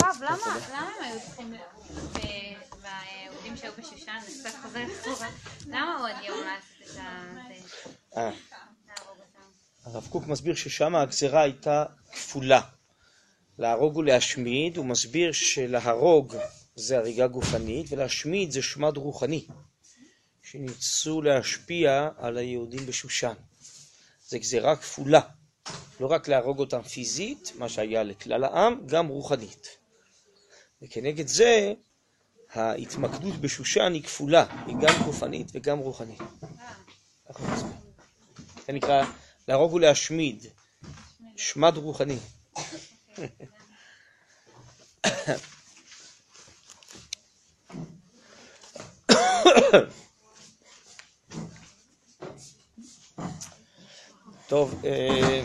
הרב, למה הם היו צריכים, ביהודים שהיו בשושן, זה קצת חוזר אחורה, למה הוא עד יום לעשות את ה... אה? הרב קוק מסביר ששם הגזרה הייתה כפולה. להרוג ולהשמיד, הוא מסביר שלהרוג זה הריגה גופנית, ולהשמיד זה שמד רוחני, שניסו להשפיע על היהודים בשושן. זה גזרה כפולה, לא רק להרוג אותם פיזית, מה שהיה לכלל העם, גם רוחנית. וכנגד זה, ההתמקדות בשושן היא כפולה, היא גם גופנית וגם רוחנית. זה נקרא להרוג ולהשמיד, שמד רוחני. טוב, אה,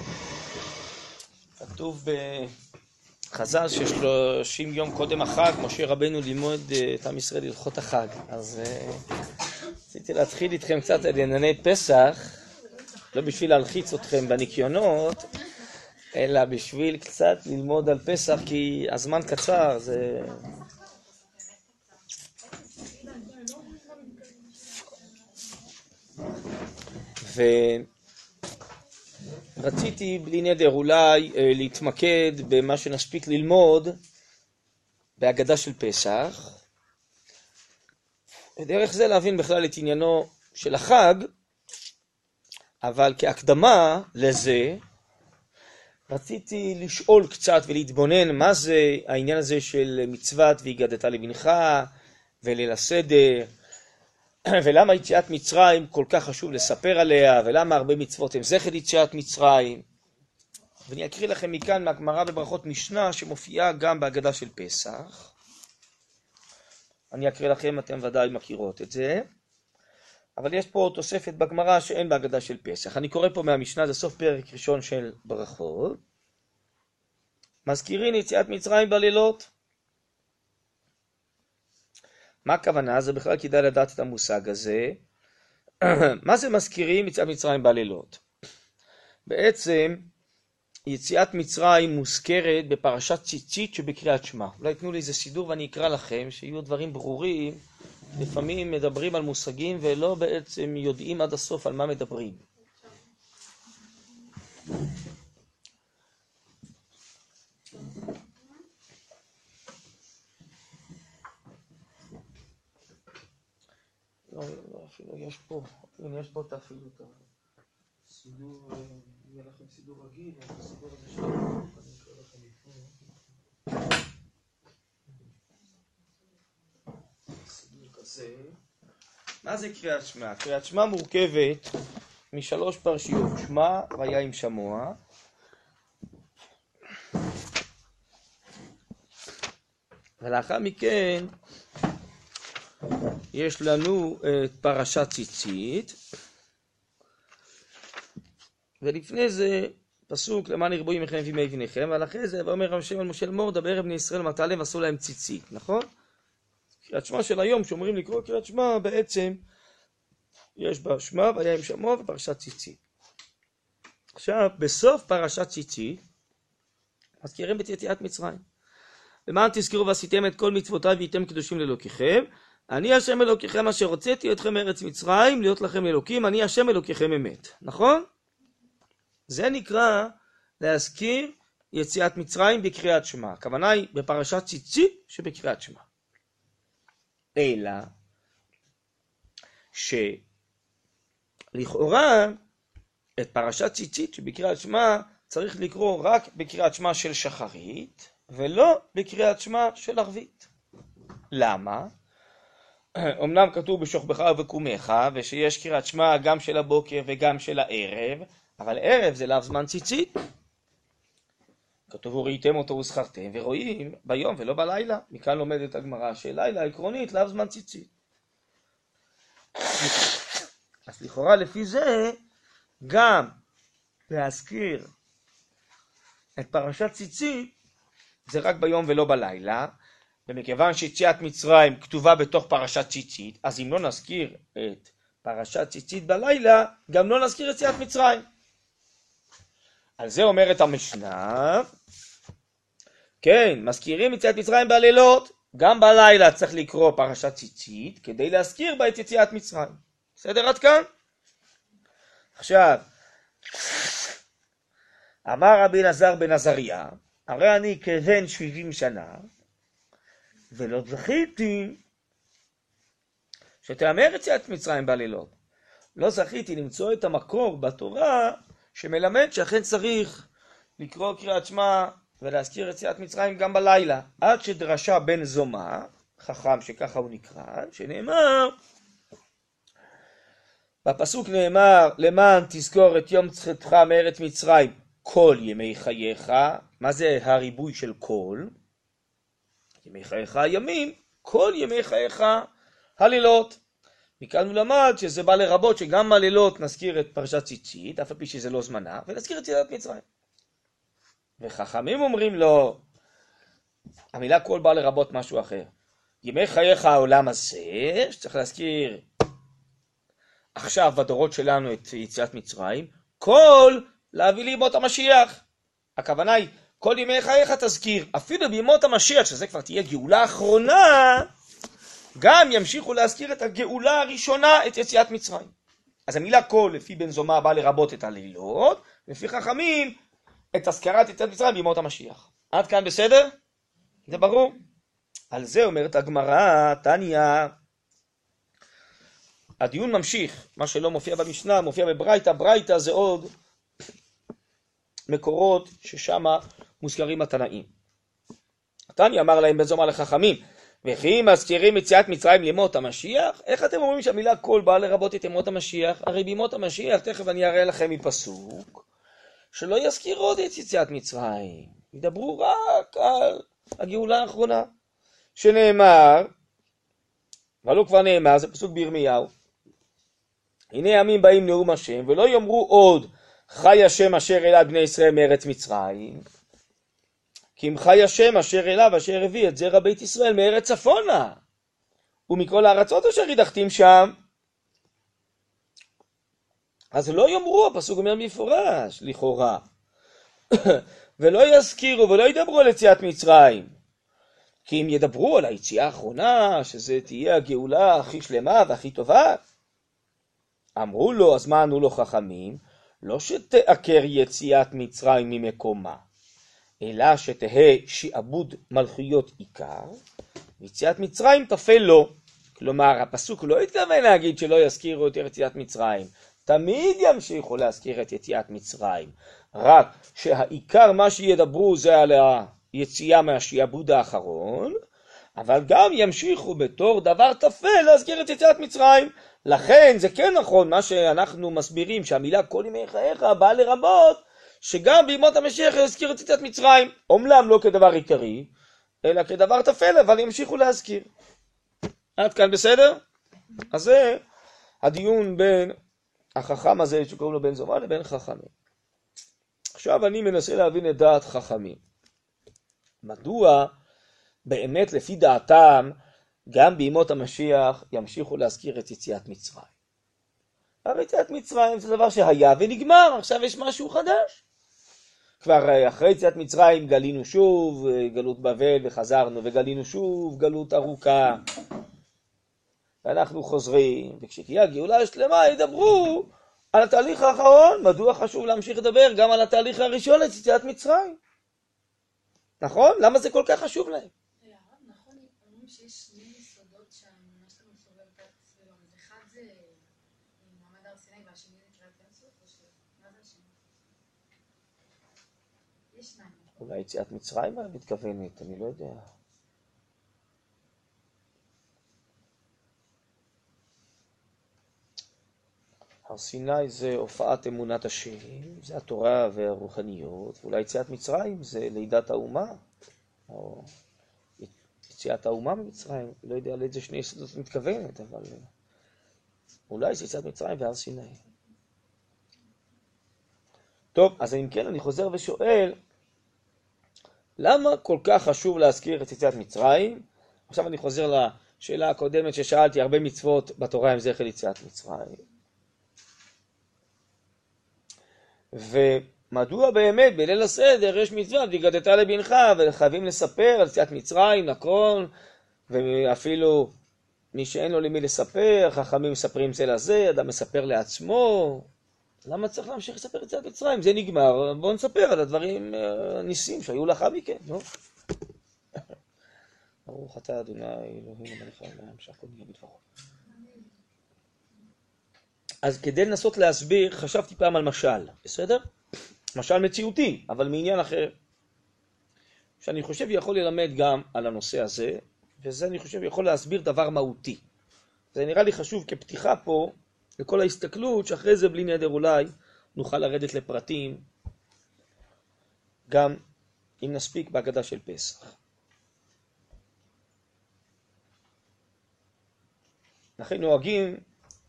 כתוב בחז"ל ששלושים יום קודם החג, משה רבנו לימוד אה, את עם ישראל הלכות החג. אז אה, רציתי להתחיל איתכם קצת על ענייני פסח, לא בשביל להלחיץ אתכם בניקיונות, אלא בשביל קצת ללמוד על פסח, כי הזמן קצר, זה... ורציתי בלי נדר אולי אה, להתמקד במה שנספיק ללמוד בהגדה של פסח, ודרך זה להבין בכלל את עניינו של החג, אבל כהקדמה לזה, רציתי לשאול קצת ולהתבונן מה זה העניין הזה של מצוות והגדת לבנך וליל הסדר, ולמה יציאת מצרים כל כך חשוב לספר עליה, ולמה הרבה מצוות הם זכר יציאת מצרים. ואני אקריא לכם מכאן מהגמרא בברכות משנה שמופיעה גם בהגדה של פסח. אני אקריא לכם, אתם ודאי מכירות את זה. אבל יש פה תוספת בגמרא שאין בהגדה של פסח. אני קורא פה מהמשנה, זה סוף פרק ראשון של ברכות. מזכירין יציאת מצרים בלילות. מה הכוונה? זה בכלל כדאי לדעת את המושג הזה. מה זה מזכירים יציאת מצרים בלילות? בעצם יציאת מצרים מוזכרת בפרשת ציצית שבקריאת שמע. אולי תנו לי איזה סידור ואני אקרא לכם, שיהיו דברים ברורים. לפעמים מדברים על מושגים ולא בעצם יודעים עד הסוף על מה מדברים. לא, לא, אפילו יש פה, הנה יש פה את אפילו את הסידור, אה, יהיה לכם סידור רגיל, אבל הסידור הזה שלנו, אני אקרא לכם. סידור כזה. מה זה קריאת שמע? קריאת שמע מורכבת משלוש פרשיות, שמע והיה עם שמוע. ולאחר מכן יש לנו את פרשת ציצית, ולפני זה פסוק למען ירבו ימיכם וימי בניכם, ועל אחרי זה ואומר השם על משה לאמור דבר בני ישראל מטה להם ועשו להם ציצית, נכון? קריאת שמע של היום שאומרים לקרוא קריאת שמע בעצם יש בה שמע והיה עם שמוע ופרשת ציצית. עכשיו בסוף פרשת ציצית מזכירים את יציאת מצרים. למען תזכרו ועשיתם את כל מצוותיי והייתם קדושים לאלוקיכם אני השם אלוקיכם אשר הוצאתי אתכם מארץ מצרים להיות לכם אלוקים אני השם אלוקיכם אמת נכון? זה נקרא להזכיר יציאת מצרים בקריאת שמע הכוונה היא בפרשת ציצית שבקריאת שמע אלא שלכאורה את פרשת ציצית שבקריאת שמע צריך לקרוא רק בקריאת שמע של שחרית ולא בקריאת שמע של ערבית. למה? אמנם כתוב בשוכבך ובקומך ושיש קריאת שמע גם של הבוקר וגם של הערב אבל ערב זה לאו זמן ציצית כתוב וראיתם אותו וזכרתם ורואים ביום ולא בלילה. מכאן לומדת הגמרא שלילה עקרונית לאו זמן ציצית אז לכאורה לפי זה גם להזכיר את פרשת ציצית זה רק ביום ולא בלילה ומכיוון שיציאת מצרים כתובה בתוך פרשת ציצית אז אם לא נזכיר את פרשת ציצית בלילה גם לא נזכיר יציאת מצרים על זה אומרת המשנה, כן, מזכירים יציאת מצרים בלילות, גם בלילה צריך לקרוא פרשת ציצית, כדי להזכיר בה את יציאת מצרים. בסדר עד כאן? עכשיו, אמר רבי אלעזר בן עזריה, הרי אני כבן שבעים שנה, ולא זכיתי שתאמר יציאת מצרים בלילות. לא זכיתי למצוא את המקור בתורה שמלמד שאכן צריך לקרוא קריאת שמע ולהזכיר יציאת מצרים גם בלילה, עד שדרשה בן זומא, חכם שככה הוא נקרא, שנאמר, בפסוק נאמר, למען תזכור את יום צחתך מארץ מצרים כל ימי חייך, מה זה הריבוי של כל? ימי חייך הימים, כל ימי חייך הלילות. מכאן הוא למד שזה בא לרבות שגם בלילות נזכיר את פרשת ציצית, אף על פי שזה לא זמנה, ונזכיר את יציאת מצרים. וחכמים אומרים לו, המילה כל באה לרבות משהו אחר. ימי חייך העולם הזה, שצריך להזכיר עכשיו בדורות שלנו את יציאת מצרים, כל להביא לימות המשיח. הכוונה היא, כל ימי חייך תזכיר, אפילו בימות המשיח, שזה כבר תהיה גאולה אחרונה, גם ימשיכו להזכיר את הגאולה הראשונה, את יציאת מצרים. אז המילה כל, לפי בן זומא, באה לרבות את הלילות, לפי חכמים, את הזכרת יציאת מצרים בימות המשיח. עד כאן בסדר? זה ברור? על זה אומרת הגמרא, תניא, הדיון ממשיך, מה שלא מופיע במשנה, מופיע בברייתא, ברייתא זה עוד מקורות ששם מוזכרים התנאים. תניא אמר להם בן לחכמים, וכי מזכירים יציאת מצרים לימות המשיח? איך אתם אומרים שהמילה כל באה לרבות את ימות המשיח? הרי בימות המשיח, תכף אני אראה לכם מפסוק, שלא יזכירו עוד את יציאת מצרים, ידברו רק על הגאולה האחרונה, שנאמר, אבל הוא כבר נאמר, זה פסוק בירמיהו, הנה ימים באים נאום השם, ולא יאמרו עוד חי השם אשר אליו בני ישראל מארץ מצרים, כי אם חי השם אשר אליו אשר הביא את זרע בית ישראל מארץ צפונה, ומכל הארצות אשר הדחתים שם. אז לא יאמרו, הפסוק אומר במפורש, לכאורה, ולא יזכירו ולא ידברו על יציאת מצרים. כי אם ידברו על היציאה האחרונה, שזה תהיה הגאולה הכי שלמה והכי טובה, אמרו לו, אז מה ענו לו חכמים? לא שתעקר יציאת מצרים ממקומה, אלא שתהא שעבוד מלכויות עיקר, ויציאת מצרים תפל לו. כלומר, הפסוק לא התכוון להגיד שלא יזכירו יותר יציאת מצרים, תמיד ימשיכו להזכיר את יציאת מצרים, רק שהעיקר מה שידברו זה על היציאה מהשעבוד האחרון, אבל גם ימשיכו בתור דבר טפל להזכיר את יציאת מצרים. לכן זה כן נכון מה שאנחנו מסבירים שהמילה כל ימי חייך באה לרבות שגם בימות המשיח יזכיר את יציאת מצרים, אומנם לא כדבר עיקרי, אלא כדבר טפל, אבל ימשיכו להזכיר. עד כאן בסדר? אז זה הדיון בין החכם הזה שקוראים לו בן זומא לבין חכמים. עכשיו אני מנסה להבין את דעת חכמים. מדוע באמת לפי דעתם גם בימות המשיח ימשיכו להזכיר את יציאת מצרים. הרי יציאת מצרים זה דבר שהיה ונגמר, עכשיו יש משהו חדש. כבר אה, אחרי יציאת מצרים גלינו שוב אה, גלות בבל וחזרנו, וגלינו שוב גלות ארוכה. ואנחנו חוזרים, וכשתהיה הגאולה השלמה ידברו על התהליך האחרון, מדוע חשוב להמשיך לדבר גם על התהליך הראשון ליציאת מצרים? נכון? למה זה כל כך חשוב להם? אולי יציאת מצרים מתכוונת, אני לא יודע. הר סיני זה הופעת אמונת השם, זה התורה והרוחניות, ואולי יציאת מצרים זה לידת האומה, או יציאת האומה ממצרים, לא יודע לאיזה שני יסודות מתכוונת, אבל אולי זה יציאת מצרים והר סיני. טוב, אז אם כן, אני חוזר ושואל, למה כל כך חשוב להזכיר את יציאת מצרים? עכשיו אני חוזר לשאלה הקודמת ששאלתי, הרבה מצוות בתורה הם זכר יציאת מצרים. מדוע באמת בליל הסדר יש מצווה והגדת לבנך וחייבים לספר על יציאת מצרים, נכון? ואפילו מי שאין לו למי לספר, חכמים מספרים זה לזה, אדם מספר לעצמו. למה צריך להמשיך לספר את יציאת מצרים? זה נגמר, בואו נספר על הדברים, הניסים שהיו לאחר מכן, נו. ברוך אתה אדוני אלוהים המלך העולם שהכל נהיה בדברו. אז כדי לנסות להסביר, חשבתי פעם על משל, בסדר? משל מציאותי, אבל מעניין אחר, שאני חושב יכול ללמד גם על הנושא הזה, וזה אני חושב יכול להסביר דבר מהותי. זה נראה לי חשוב כפתיחה פה לכל ההסתכלות, שאחרי זה בלי נדר אולי נוכל לרדת לפרטים, גם אם נספיק בהגדה של פסח. לכן נוהגים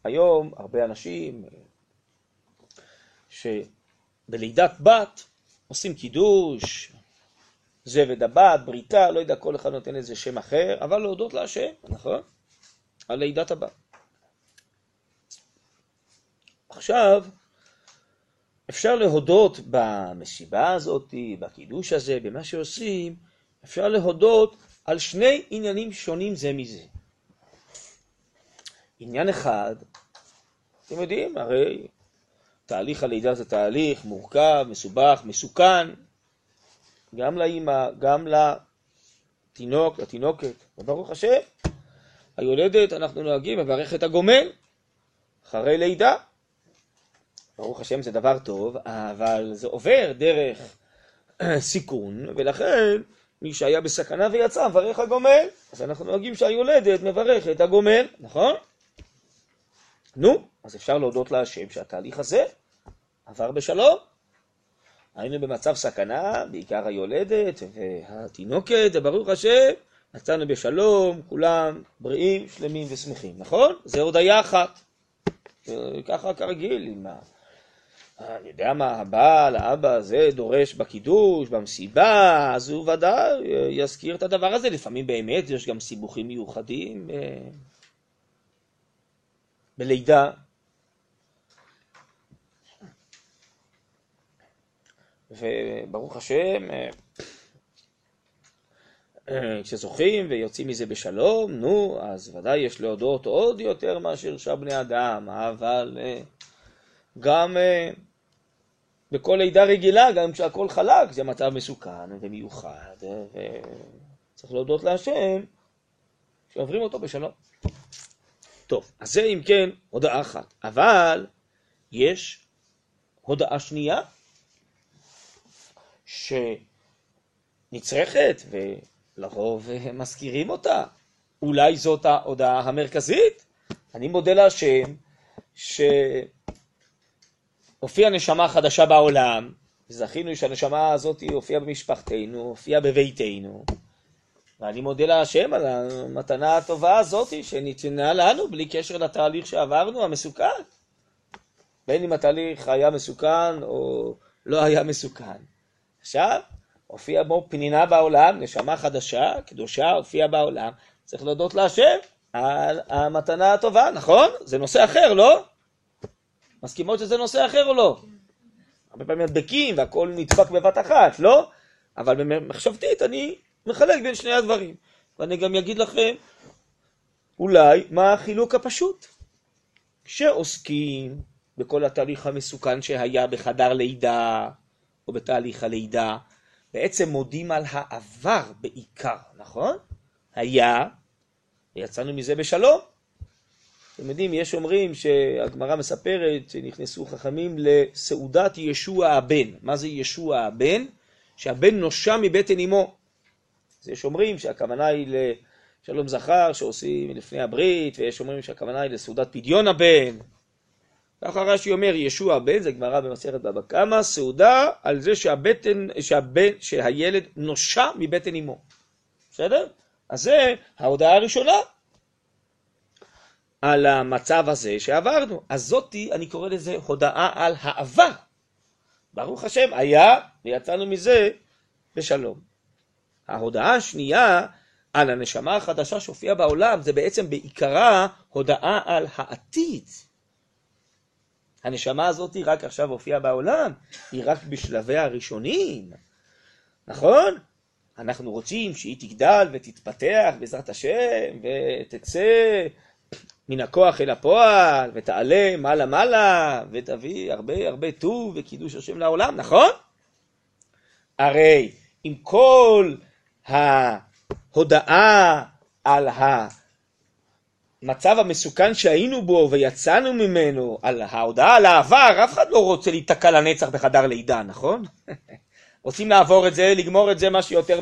היום הרבה אנשים שבלידת בת עושים קידוש, זבד הבת, בריתה, לא יודע, כל אחד נותן איזה שם אחר, אבל להודות להשם, נכון? על לידת הבת. עכשיו, אפשר להודות במסיבה הזאת, בקידוש הזה, במה שעושים, אפשר להודות על שני עניינים שונים זה מזה. עניין אחד, אתם יודעים, הרי תהליך הלידה זה תהליך מורכב, מסובך, מסוכן, גם לאימא, גם לתינוק, לתינוקת, וברוך השם, היולדת, אנחנו נוהגים לברך את הגומל אחרי לידה. ברוך השם זה דבר טוב, אבל זה עובר דרך סיכון, ולכן מי שהיה בסכנה ויצא, מברך הגומל. אז אנחנו נוהגים שהיולדת מברכת הגומל, נכון? נו, אז אפשר להודות להשם שהתהליך הזה עבר בשלום. היינו במצב סכנה, בעיקר היולדת והתינוקת, וברוך השם, נצאנו בשלום, כולם בריאים, שלמים ושמחים, נכון? זה הודיה אחת. ככה כרגיל, עם ה... אני יודע מה, הבעל, האבא הזה דורש בקידוש, במסיבה, אז הוא ודאי יזכיר את הדבר הזה. לפעמים באמת יש גם סיבוכים מיוחדים אה, בלידה. וברוך השם, אה, אה, כשזוכים ויוצאים מזה בשלום, נו, אז ודאי יש להודות עוד יותר מאשר שאר בני אדם, אבל אה, גם בכל לידה רגילה, גם כשהכול חלק, זה מצב מסוכן ומיוחד, וצריך להודות להשם שעוברים אותו בשלום. טוב, אז זה אם כן הודעה אחת, אבל יש הודעה שנייה שנצרכת ולרוב מזכירים אותה. אולי זאת ההודעה המרכזית? אני מודה להשם שהופיעה נשמה חדשה בעולם, זכינו שהנשמה הזאת הופיעה במשפחתנו, הופיעה בביתנו, ואני מודה להשם על המתנה הטובה הזאת שניתנה לנו בלי קשר לתהליך שעברנו, המסוכן. בין אם התהליך היה מסוכן או לא היה מסוכן. עכשיו, הופיע בו פנינה בעולם, נשמה חדשה, קדושה, הופיעה בעולם. צריך להודות להשם על המתנה הטובה, נכון? זה נושא אחר, לא? מסכימות שזה נושא אחר או לא? הרבה פעמים מדבקים והכל נדבק בבת אחת, לא? אבל במחשבתית אני מחלק בין שני הדברים. ואני גם אגיד לכם אולי מה החילוק הפשוט. כשעוסקים בכל התהליך המסוכן שהיה בחדר לידה או בתהליך הלידה, בעצם מודים על העבר בעיקר, נכון? היה, ויצאנו מזה בשלום. אתם יודעים, יש אומרים שהגמרא מספרת שנכנסו חכמים לסעודת ישוע הבן. מה זה ישוע הבן? שהבן נושע מבטן אמו. אז יש אומרים שהכוונה היא לשלום זכר שעושים לפני הברית, ויש אומרים שהכוונה היא לסעודת פדיון הבן. ככה רש"י אומר, ישוע הבן, זה גמרא במסכת בבא קמא, סעודה על זה שהבטן, שהבן, שהילד נושע מבטן אמו. בסדר? אז זה ההודעה הראשונה על המצב הזה שעברנו. אז זאתי, אני קורא לזה הודעה על העבר. ברוך השם, היה, ויצאנו מזה בשלום. ההודעה השנייה על הנשמה החדשה שהופיעה בעולם, זה בעצם בעיקרה הודעה על העתיד. הנשמה הזאת היא רק עכשיו הופיעה בעולם, היא רק בשלביה הראשונים, נכון? אנחנו רוצים שהיא תגדל ותתפתח בעזרת השם ותצא מן הכוח אל הפועל ותעלה מעלה מעלה ותביא הרבה הרבה טוב וקידוש השם לעולם, נכון? הרי עם כל ההודעה על המצב המסוכן שהיינו בו ויצאנו ממנו, על ההודעה על העבר, אף אחד לא רוצה להיתקע לנצח בחדר לידה, נכון? רוצים לעבור את זה, לגמור את זה מה שיותר,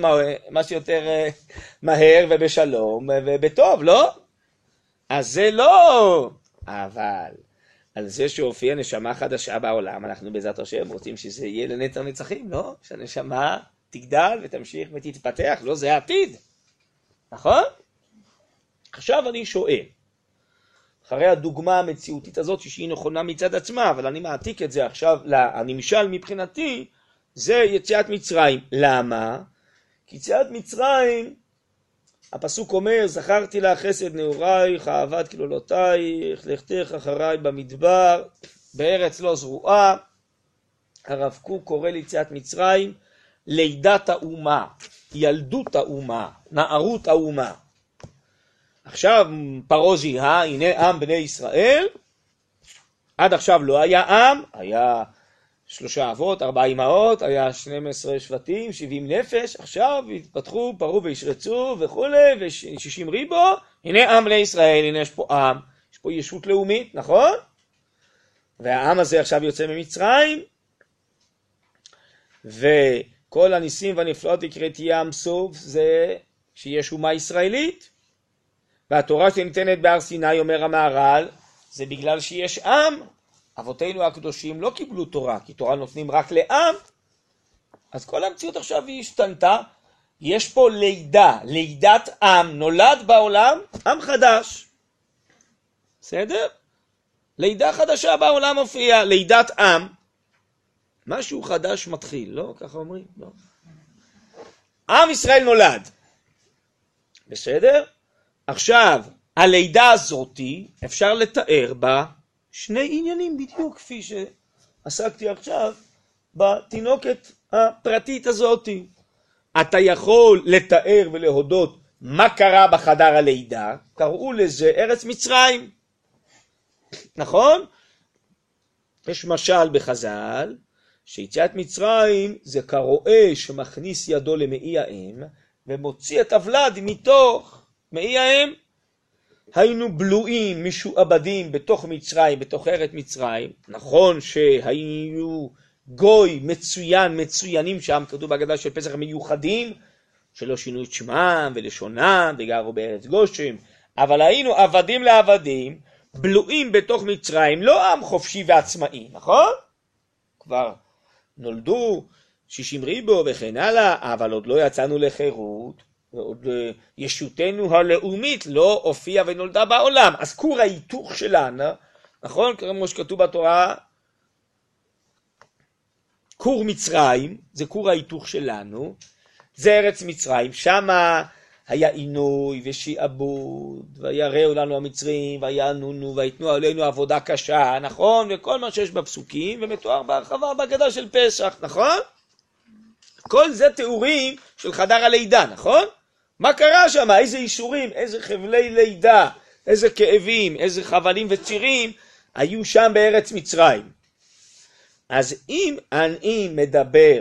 מה שיותר אה, מהר ובשלום ובטוב, לא? אז זה לא. אבל על זה שהופיעה נשמה חדשה בעולם, אנחנו בעזרת השם רוצים שזה יהיה לנצר נצחים, לא? שהנשמה תגדל ותמשיך ותתפתח, לא? זה העתיד, נכון? עכשיו אני שואל, אחרי הדוגמה המציאותית הזאת שהיא נכונה מצד עצמה, אבל אני מעתיק את זה עכשיו, הנמשל מבחינתי זה יציאת מצרים. למה? כי יציאת מצרים, הפסוק אומר, זכרתי לך חסד נעורייך, אהבת כלולותייך, לכתך אחריי במדבר, בארץ לא זרועה. הרב קוק קורא ליציאת מצרים לידת האומה, ילדות האומה, נערות האומה. עכשיו פרעה זיהה, הנה עם בני ישראל, עד עכשיו לא היה עם, היה שלושה אבות, ארבעה אמהות, היה 12 שבטים, 70 נפש, עכשיו התפתחו, פרעו וישרצו וכולי, ושישים ריבו, הנה עם בני ישראל, הנה יש פה עם, יש פה ישות לאומית, נכון? והעם הזה עכשיו יוצא ממצרים, וכל הניסים והנפלאות לקראת ים סוף זה שיש אומה ישראלית, והתורה שניתנת בהר סיני, אומר המהר"ל, זה בגלל שיש עם, אבותינו הקדושים לא קיבלו תורה, כי תורה נותנים רק לעם, אז כל המציאות עכשיו היא השתנתה, יש פה לידה, לידת עם, נולד בעולם עם חדש, בסדר? לידה חדשה בעולם הופיעה, לידת עם, משהו חדש מתחיל, לא? ככה אומרים? לא. עם ישראל נולד, בסדר? עכשיו, הלידה הזאתי, אפשר לתאר בה שני עניינים בדיוק כפי שעסקתי עכשיו בתינוקת הפרטית הזאת. אתה יכול לתאר ולהודות מה קרה בחדר הלידה, קראו לזה ארץ מצרים, נכון? יש משל בחז"ל, שיציאת מצרים זה כרועה שמכניס ידו למעי האם ומוציא את הוולד מתוך מעי האם. היינו בלועים, משועבדים בתוך מצרים, בתוך ארץ מצרים. נכון שהיו גוי מצוין, מצוינים שם, כתוב בהגדה של פסח מיוחדים, שלא שינו את שמם ולשונם וגרו בארץ גושם, אבל היינו עבדים לעבדים, בלועים בתוך מצרים, לא עם חופשי ועצמאי, נכון? כבר נולדו שישים ריבו וכן הלאה, אבל עוד לא יצאנו לחירות, ועוד אה, ישותנו הלאומית לא הופיעה ונולדה בעולם. אז כור ההיתוך שלנו, נכון? כמו שכתוב בתורה, כור מצרים, זה כור ההיתוך שלנו, זה ארץ מצרים, שמה היה עינוי ושעבוד, ויראו לנו המצרים, ויענונו, ויתנו עלינו עבודה קשה, נכון? וכל מה שיש בפסוקים, ומתואר בהרחבה בהגדה של פסח, נכון? כל זה תיאורים של חדר הלידה, נכון? מה קרה שם? איזה אישורים, איזה חבלי לידה, איזה כאבים, איזה חבלים וצירים היו שם בארץ מצרים. אז אם אני מדבר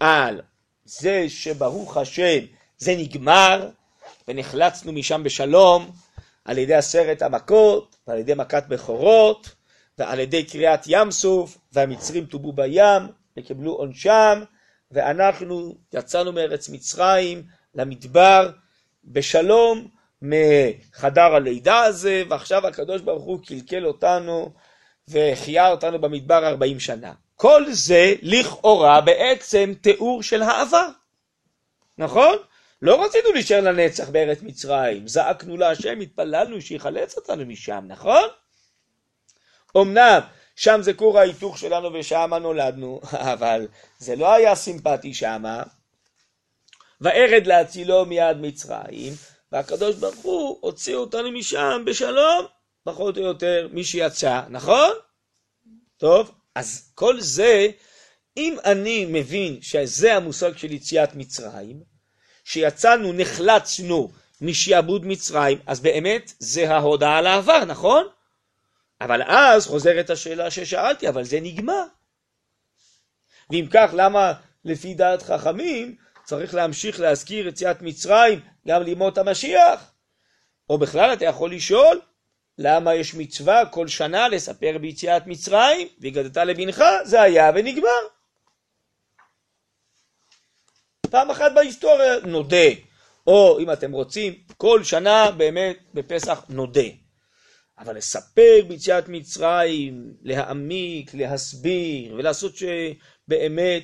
על זה שברוך השם זה נגמר ונחלצנו משם בשלום על ידי עשרת המכות ועל ידי מכת בכורות ועל ידי קריעת ים סוף והמצרים טובו בים וקיבלו עונשם ואנחנו יצאנו מארץ מצרים למדבר בשלום מחדר הלידה הזה, ועכשיו הקדוש ברוך הוא קלקל אותנו והחייה אותנו במדבר ארבעים שנה. כל זה לכאורה בעצם תיאור של העבר, נכון? לא רצינו להישאר לנצח בארץ מצרים, זעקנו להשם, התפללנו שיחלץ אותנו משם, נכון? אמנם שם זה כור ההיתוך שלנו ושם נולדנו, אבל זה לא היה סימפטי שמה, וארד להצילו מיד מצרים, והקדוש ברוך הוא הוציא אותנו משם בשלום, פחות או יותר מי שיצא, נכון? טוב? אז כל זה, אם אני מבין שזה המושג של יציאת מצרים, שיצאנו, נחלצנו משעבוד מצרים, אז באמת זה ההודעה על העבר, נכון? אבל אז חוזרת השאלה ששאלתי, אבל זה נגמר. ואם כך, למה לפי דעת חכמים צריך להמשיך להזכיר יציאת מצרים גם לימות המשיח? או בכלל אתה יכול לשאול, למה יש מצווה כל שנה לספר ביציאת מצרים, והגדת לבנך, זה היה ונגמר. פעם אחת בהיסטוריה נודה, או אם אתם רוצים, כל שנה באמת בפסח נודה. אבל לספר ביציאת מצרים, להעמיק, להסביר, ולעשות שבאמת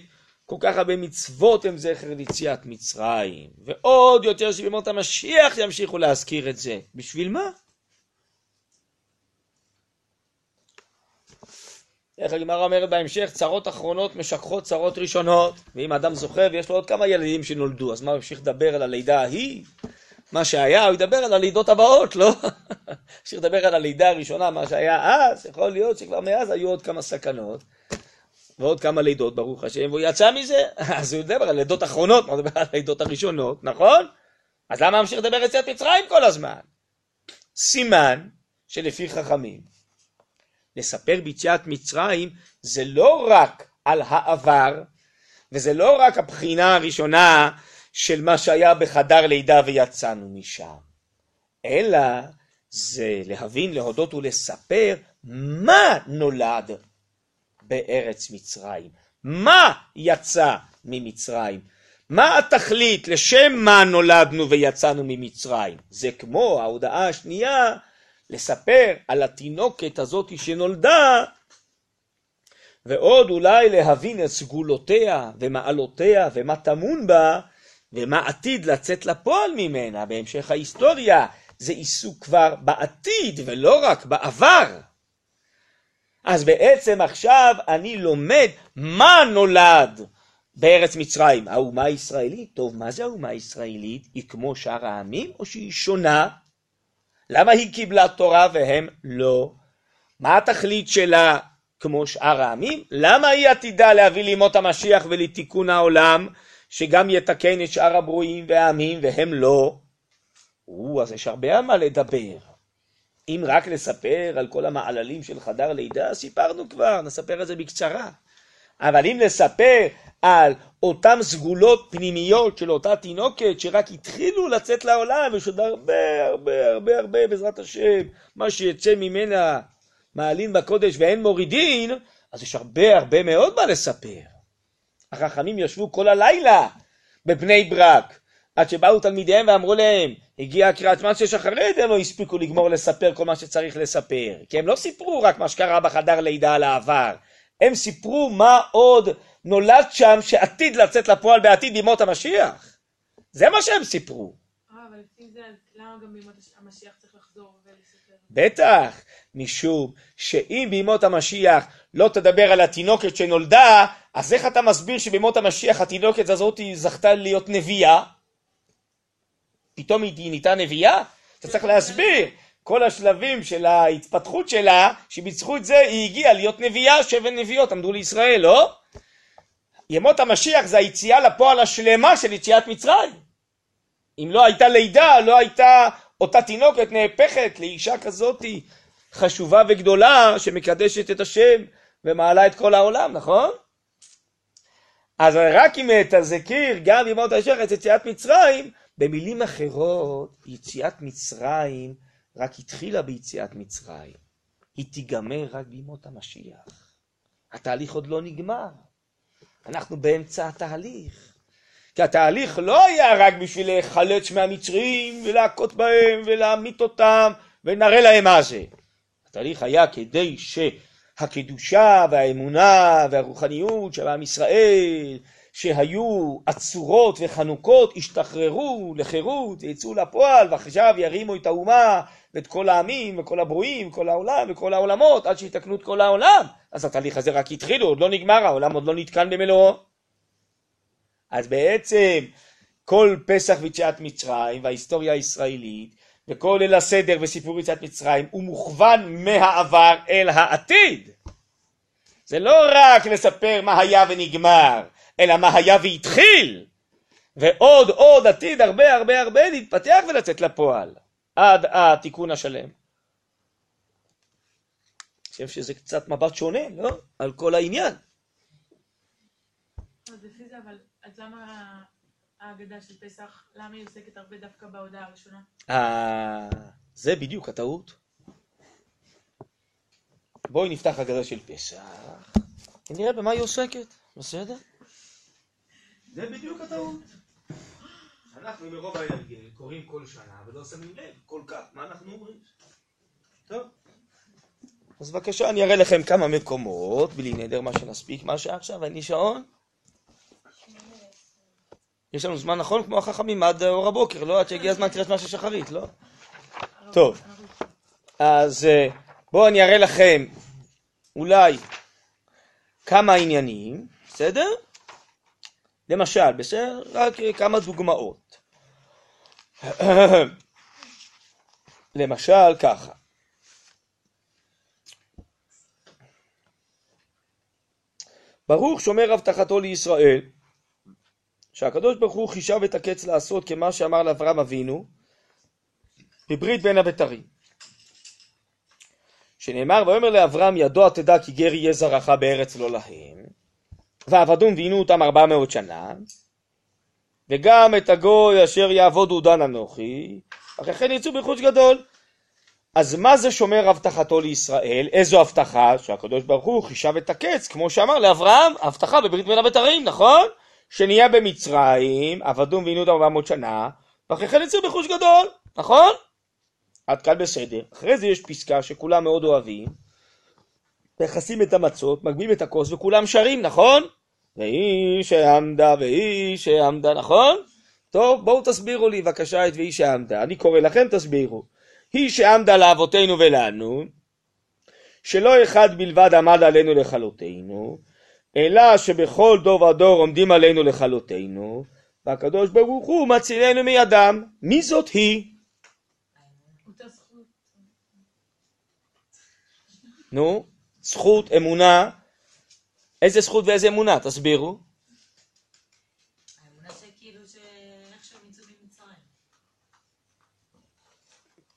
כל כך הרבה מצוות הם זכר ליציאת מצרים, ועוד יותר שבימות המשיח ימשיכו להזכיר את זה. בשביל מה? איך הגמרא אומרת בהמשך, צרות אחרונות משככות צרות ראשונות, ואם אדם זוכר ויש לו עוד כמה ילדים שנולדו, אז מה הוא המשיך לדבר על הלידה ההיא? מה שהיה, הוא ידבר על הלידות הבאות, לא? המשיך לדבר על הלידה הראשונה, מה שהיה אז, יכול להיות שכבר מאז היו עוד כמה סכנות, ועוד כמה לידות, ברוך השם, והוא יצא מזה, אז הוא ידבר על לידות אחרונות, הוא מדבר על הלידות הראשונות, נכון? אז למה המשיך לדבר יציאת מצרים כל הזמן? סימן שלפי חכמים, לספר ביציאת מצרים זה לא רק על העבר, וזה לא רק הבחינה הראשונה של מה שהיה בחדר לידה ויצאנו משם, אלא זה להבין, להודות ולספר מה נולד בארץ מצרים, מה יצא ממצרים, מה התכלית, לשם מה נולדנו ויצאנו ממצרים. זה כמו ההודעה השנייה לספר על התינוקת הזאת שנולדה, ועוד אולי להבין את סגולותיה ומעלותיה ומה טמון בה, ומה עתיד לצאת לפועל ממנה בהמשך ההיסטוריה. זה עיסוק כבר בעתיד ולא רק בעבר. אז בעצם עכשיו אני לומד מה נולד בארץ מצרים. האומה הישראלית, טוב, מה זה האומה הישראלית? היא כמו שאר העמים או שהיא שונה? למה היא קיבלה תורה והם לא? מה התכלית שלה כמו שאר העמים? למה היא עתידה להביא לימות המשיח ולתיקון העולם, שגם יתקן את שאר הברואים והעמים והם לא? או, אז יש הרבה על מה לדבר. אם רק לספר על כל המעללים של חדר לידה, סיפרנו כבר, נספר את זה בקצרה. אבל אם נספר על אותן סגולות פנימיות של אותה תינוקת שרק התחילו לצאת לעולם, ויש עוד הרבה הרבה הרבה הרבה בעזרת השם, מה שיצא ממנה מעלין בקודש ואין מורידין, אז יש הרבה הרבה מאוד מה לספר. החכמים ישבו כל הלילה בבני ברק, עד שבאו תלמידיהם ואמרו להם, הגיעה קריאת שמע שיש אחרי זה, הם לא הספיקו לגמור לספר כל מה שצריך לספר. כי הם לא סיפרו רק מה שקרה בחדר לידה על העבר, הם סיפרו מה עוד נולד שם שעתיד לצאת לפועל בעתיד ימות המשיח. זה מה שהם סיפרו. אה, אבל לפי זה, למה גם בימות המשיח צריך לחזור ולספר? בטח, משום שאם בימות המשיח לא תדבר על התינוקת שנולדה, אז איך אתה מסביר שבימות המשיח התינוקת הזאת זכתה להיות נביאה? פתאום היא נהייתה נביאה? אתה צריך להסביר. כל השלבים של ההתפתחות שלה, שבזכות זה היא הגיעה להיות נביאה, שבע נביאות עמדו לישראל, לא? ימות המשיח זה היציאה לפועל השלמה של יציאת מצרים. אם לא הייתה לידה, לא הייתה אותה תינוקת נהפכת לאישה כזאתי חשובה וגדולה שמקדשת את השם ומעלה את כל העולם, נכון? אז רק אם תזכיר גם ימות המשיח את יציאת מצרים, במילים אחרות, יציאת מצרים רק התחילה ביציאת מצרים. היא תיגמר רק בימות המשיח. התהליך עוד לא נגמר. אנחנו באמצע התהליך. כי התהליך לא היה רק בשביל להיחלץ מהמצרים ולהכות בהם ולהמית אותם ונראה להם מה זה. התהליך היה כדי שהקדושה והאמונה והרוחניות של עם ישראל שהיו עצורות וחנוקות השתחררו לחירות ויצאו לפועל ועכשיו ירימו את האומה ואת כל העמים וכל הברואים וכל העולם וכל העולמות עד שיתקנו את כל העולם. אז התהליך הזה רק התחיל, עוד לא נגמר, העולם עוד לא נתקן במלואו. אז בעצם כל פסח ויציאת מצרים וההיסטוריה הישראלית וכל ליל הסדר וסיפור יציאת מצרים הוא מוכוון מהעבר אל העתיד. זה לא רק לספר מה היה ונגמר, אלא מה היה והתחיל, ועוד עוד עתיד הרבה הרבה הרבה להתפתח ולצאת לפועל, עד התיקון השלם. אני חושב שזה קצת מבט שונה, לא? על כל העניין. אז לפי זה, אבל, אז למה ההגדה של פסח, למה היא עוסקת הרבה דווקא בהודעה הראשונה? אה, זה בדיוק הטעות. בואי נפתח הגדה של פסח, ונראה במה היא עוסקת, בסדר? זה בדיוק הטעות. אנחנו מרוב ההרגל קוראים כל שנה ולא שמים לב כל כך מה אנחנו אומרים. טוב. אז בבקשה אני אראה לכם כמה מקומות, בלי נדר מה שנספיק, מה שעכשיו, לי שעון. יש לנו זמן נכון כמו החכמים עד אור הבוקר, לא? עד שהגיע הזמן קריאת שמע של שחרית, לא? טוב, אז אה, בואו אני אראה לכם אולי כמה עניינים, בסדר? למשל, בסדר? רק כמה דוגמאות. למשל ככה. ברוך שומר הבטחתו לישראל, שהקדוש ברוך הוא חישב את הקץ לעשות כמה שאמר לאברהם אבינו בברית בין הבתרים. שנאמר ויאמר לאברהם ידוע תדע כי גר יהיה זרעך בארץ לא להם ועבדום ועינו אותם ארבע מאות שנה וגם את הגוי אשר יעבודו דן אנוכי אחרי כן יצאו בחוץ גדול אז מה זה שומר הבטחתו לישראל? איזו הבטחה? שהקדוש ברוך הוא חישב את הקץ, כמו שאמר לאברהם, הבטחה בברית בין הבתרים, נכון? שנהיה במצרים, עבדום ועינו אותם 400 שנה, ואחרי כן יצאו בחוש גדול, נכון? עד כאן בסדר. אחרי זה יש פסקה שכולם מאוד אוהבים, מכסים את המצות, מגביהים את הכוס וכולם שרים, נכון? והיא שעמדה והיא שעמדה, נכון? טוב, בואו תסבירו לי בבקשה את והיא שעמדה. אני קורא לכם, תסבירו. היא שעמדה לאבותינו ולנו, שלא אחד בלבד עמד עלינו לכלותנו, אלא שבכל דור ודור עומדים עלינו לכלותנו, והקדוש ברוך הוא מצילנו מידם. מי זאת היא? נו, זכות, אמונה. איזה זכות ואיזה אמונה? תסבירו. ממצרים.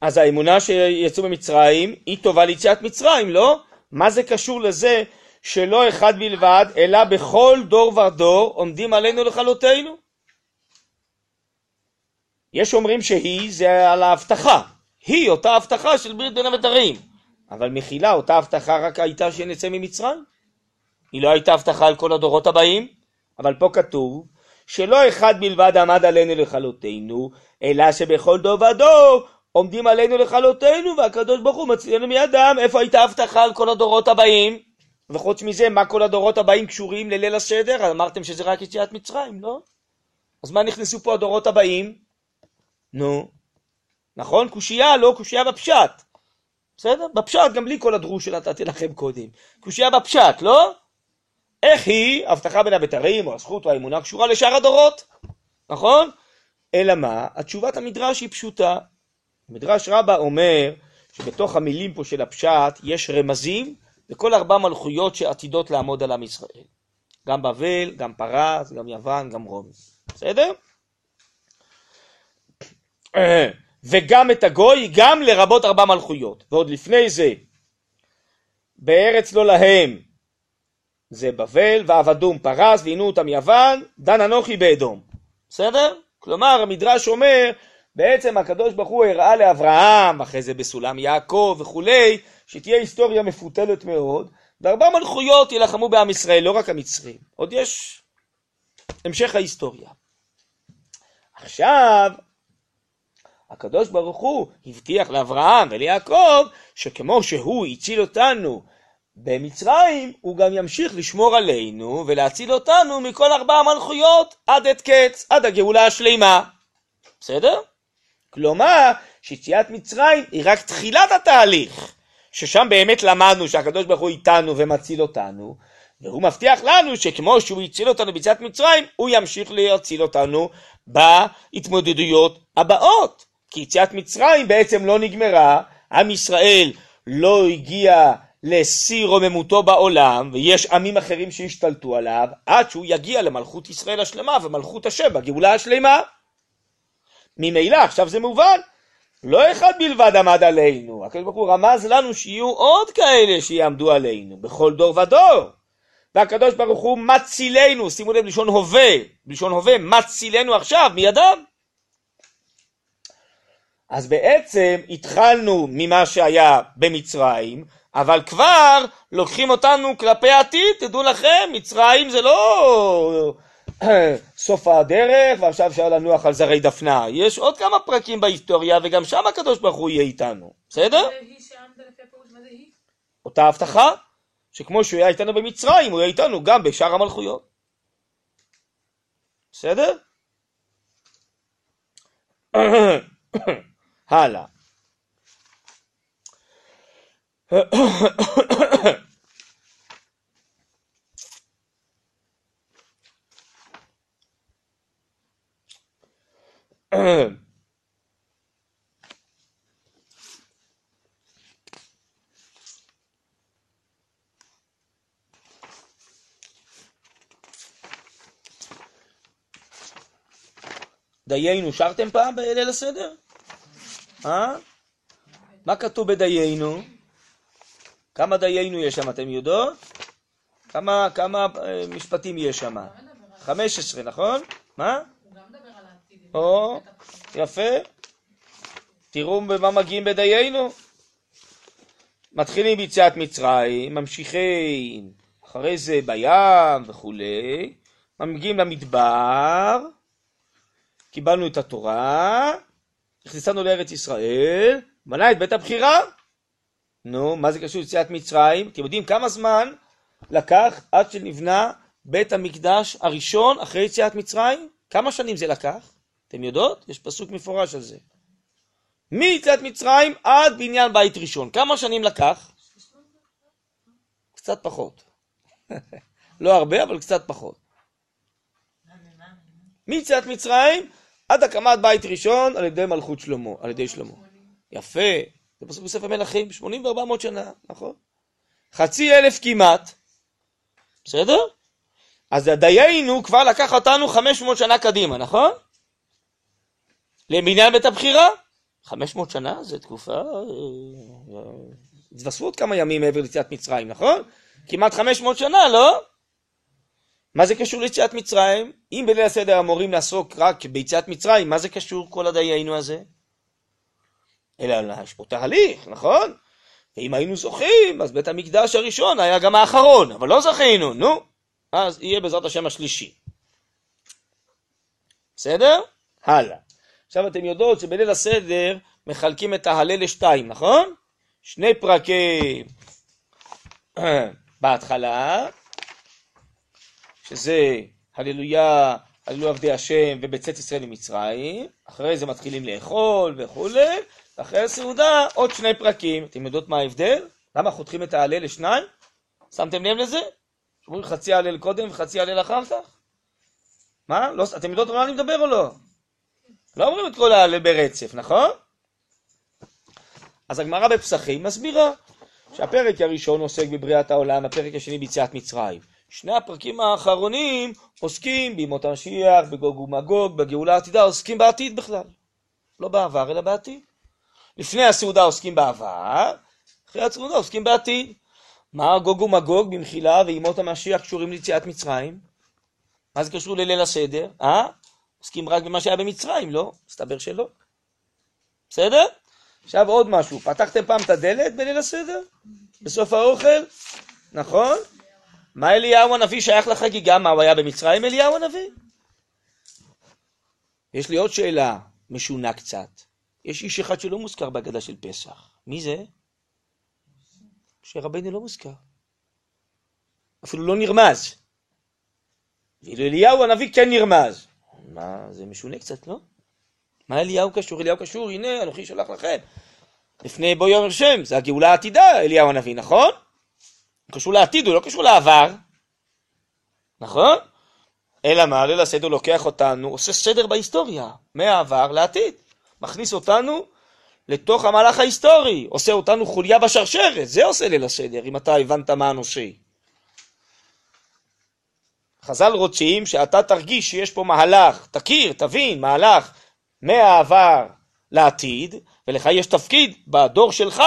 אז האמונה שיצאו ממצרים היא טובה ליציאת מצרים, לא? מה זה קשור לזה שלא אחד בלבד, אלא בכל דור ודור עומדים עלינו לכלותנו? יש אומרים שהיא זה על ההבטחה, היא אותה הבטחה של ברית בין הבתרים, אבל מחילה אותה הבטחה רק הייתה שנצא ממצרים, היא לא הייתה הבטחה על כל הדורות הבאים, אבל פה כתוב שלא אחד בלבד עמד עלינו לכלותנו, אלא שבכל דור ודור עומדים עלינו לכלותנו והקדוש ברוך הוא מצילנו מידם. איפה הייתה הבטחה על כל הדורות הבאים? וחוץ מזה, מה כל הדורות הבאים קשורים לליל הסדר? אמרתם שזה רק יציאת מצרים, לא? אז מה נכנסו פה הדורות הבאים? נו, נכון? קושייה, לא קושייה בפשט. בסדר? בפשט, גם בלי כל הדרוש שנתתי לכם קודם. קושייה בפשט, לא? איך היא, הבטחה בין הבתרים, או הזכות או האמונה, קשורה לשאר הדורות? נכון? אלא מה? התשובת המדרש היא פשוטה. מדרש רבה אומר שבתוך המילים פה של הפשט יש רמזים לכל ארבע מלכויות שעתידות לעמוד על עם ישראל. גם בבל, גם פרס, גם יוון, גם רומי. בסדר? וגם את הגוי, גם לרבות ארבע מלכויות. ועוד לפני זה, בארץ לא להם, זה בבל, ועבדום פרס, ועינו אותם יוון, דן אנוכי באדום. בסדר? כלומר, המדרש אומר, בעצם הקדוש ברוך הוא הראה לאברהם, אחרי זה בסולם יעקב וכולי, שתהיה היסטוריה מפותלת מאוד, וארבע מלכויות יילחמו בעם ישראל, לא רק המצרים. עוד יש המשך ההיסטוריה. עכשיו, הקדוש ברוך הוא הבטיח לאברהם וליעקב שכמו שהוא הציל אותנו במצרים, הוא גם ימשיך לשמור עלינו ולהציל אותנו מכל ארבע המלכויות עד עת קץ, עד הגאולה השלימה. בסדר? כלומר, שיציאת מצרים היא רק תחילת התהליך, ששם באמת למדנו שהקדוש ברוך הוא איתנו ומציל אותנו, והוא מבטיח לנו שכמו שהוא הציל אותנו ביציאת מצרים, הוא ימשיך להציל אותנו בהתמודדויות הבאות. כי יציאת מצרים בעצם לא נגמרה, עם ישראל לא הגיע לשיא רוממותו בעולם, ויש עמים אחרים שהשתלטו עליו, עד שהוא יגיע למלכות ישראל השלמה ומלכות השם בגאולה השלמה. ממילא, עכשיו זה מובן, לא אחד בלבד עמד עלינו, הקדוש ברוך הוא רמז לנו שיהיו עוד כאלה שיעמדו עלינו, בכל דור ודור. והקדוש ברוך הוא מצילנו, שימו לב לשון הווה, בלשון הווה, מצילנו עכשיו מידם. אז בעצם התחלנו ממה שהיה במצרים, אבל כבר לוקחים אותנו כלפי העתיד, תדעו לכם, מצרים זה לא סוף הדרך ועכשיו אפשר לנוח על זרי דפנה, יש עוד כמה פרקים בהיסטוריה וגם שם הקדוש ברוך הוא יהיה איתנו, בסדר? זה היא שעמדה לפי הפירוש, מה זה היא? אותה הבטחה, שכמו שהוא היה איתנו במצרים, הוא יהיה איתנו גם בשאר המלכויות. בסדר? הלאה. דיינו, שרתם פעם בליל הסדר? אה? מה כתוב בדיינו? כמה דיינו יש שם, אתם יודעות? כמה, כמה אה, משפטים יש שם? 15, נכון? מה? או, יפה. תראו במה מגיעים בדיינו. מתחילים ביציאת מצרים, ממשיכים אחרי זה בים וכולי, מגיעים למדבר, קיבלנו את התורה, נכנסנו לארץ ישראל, בנה את בית הבחירה. נו, מה זה קשור ליציאת מצרים? אתם יודעים כמה זמן לקח עד שנבנה בית המקדש הראשון אחרי יציאת מצרים? כמה שנים זה לקח? אתם יודעות? יש פסוק מפורש על זה. מיציאת מצרים עד בניין בית ראשון. כמה שנים לקח? קצת פחות. לא הרבה, אבל קצת פחות. מיציאת מצרים עד הקמת בית ראשון על ידי מלכות שלמה, על ידי שלמה. יפה, זה פסוק בספר מלכים, 80 ו-400 שנה, נכון? חצי אלף כמעט, בסדר? אז דיינו כבר לקח אותנו 500 שנה קדימה, נכון? לבניין בית הבחירה. 500 שנה זה תקופה... אה, התווספו עוד כמה ימים מעבר ליציאת מצרים, נכון? כמעט 500 שנה, לא? מה זה קשור ליציאת מצרים? אם בליל הסדר אמורים לעסוק רק ביציאת מצרים, מה זה קשור כל הדיינו הזה? אלא יש פה תהליך, נכון? ואם היינו זוכים, אז בית המקדש הראשון היה גם האחרון, אבל לא זכינו, נו, אז יהיה בעזרת השם השלישי. בסדר? הלאה. עכשיו אתם יודעות שבליל הסדר מחלקים את ההלל לשתיים, נכון? שני פרקים בהתחלה, שזה הללויה, הללו עבדי השם ובצאת ישראל ממצרים, אחרי זה מתחילים לאכול וכולי, ואחרי הסעודה עוד שני פרקים. אתם יודעות מה ההבדל? למה חותכים את ההלל לשניים? שמתם לב לזה? אומרים חצי הלל קודם וחצי הלל אחר כך? מה? לא, אתם יודעות על מה אני מדבר או לא? לא אומרים את כל ההלל ברצף, נכון? אז הגמרא בפסחים מסבירה שהפרק הראשון עוסק בבריאת העולם, הפרק השני ביציאת מצרים. שני הפרקים האחרונים עוסקים בימות המשיח, בגוג ומגוג, בגאולה העתידה, עוסקים בעתיד בכלל. לא בעבר, אלא בעתיד. לפני הסעודה עוסקים בעבר, אחרי הסעודה עוסקים בעתיד. מה גוג ומגוג במחילה וימות המשיח קשורים ליציאת מצרים? מה זה קשור לליל הסדר? אה? עוסקים רק במה שהיה במצרים, לא? מסתבר שלא. בסדר? עכשיו עוד משהו, פתחתם פעם את הדלת בליל הסדר? בסוף האוכל? נכון? מה אליהו הנביא שייך לחגיגה? מה הוא היה במצרים אליהו הנביא? יש לי עוד שאלה משונה קצת. יש איש אחד שלא מוזכר בהגדה של פסח. מי זה? שרבנו לא מוזכר. אפילו לא נרמז. ואילו אליהו הנביא כן נרמז. מה, זה משונה קצת, לא? מה אליהו קשור? אליהו קשור, הנה, אנוכי שולח לכם. לפני בוא יום השם, זה הגאולה העתידה, אליהו הנביא, נכון? הוא קשור לעתיד, הוא לא קשור לעבר. נכון? אלא מה? ליל הסדר לוקח אותנו, עושה סדר בהיסטוריה, מהעבר לעתיד. מכניס אותנו לתוך המהלך ההיסטורי, עושה אותנו חוליה בשרשרת, זה עושה ליל הסדר, אם אתה הבנת מה הנושא. חז"ל רוצים שאתה תרגיש שיש פה מהלך, תכיר, תבין, מהלך מהעבר לעתיד, ולך יש תפקיד בדור שלך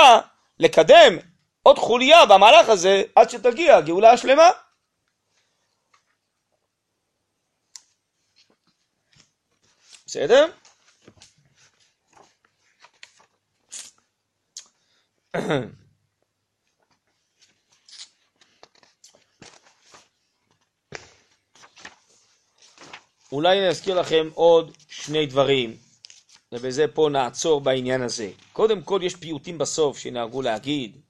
לקדם עוד חוליה במהלך הזה עד שתגיע הגאולה השלמה. בסדר? אולי אני אזכיר לכם עוד שני דברים, ובזה פה נעצור בעניין הזה. קודם כל יש פיוטים בסוף שנהגו להגיד,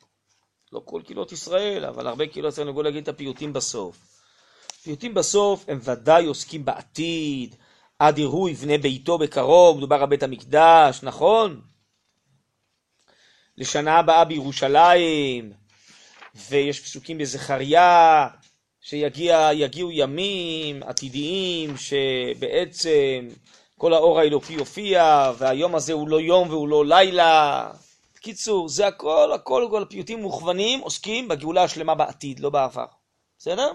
לא כל קהילות ישראל, אבל הרבה קהילות ישראל נהגו להגיד את הפיוטים בסוף. פיוטים בסוף הם ודאי עוסקים בעתיד, עד יראו יבנה ביתו בקרוב, מדובר על בית המקדש, נכון? לשנה הבאה בירושלים, ויש פסוקים בזכריה, שיגיעו ימים עתידיים שבעצם כל האור האלוקי יופיע, והיום הזה הוא לא יום והוא לא לילה. בקיצור, זה הכל, הכל, כל הפיוטים מוכוונים, עוסקים בגאולה השלמה בעתיד, לא בעבר. בסדר?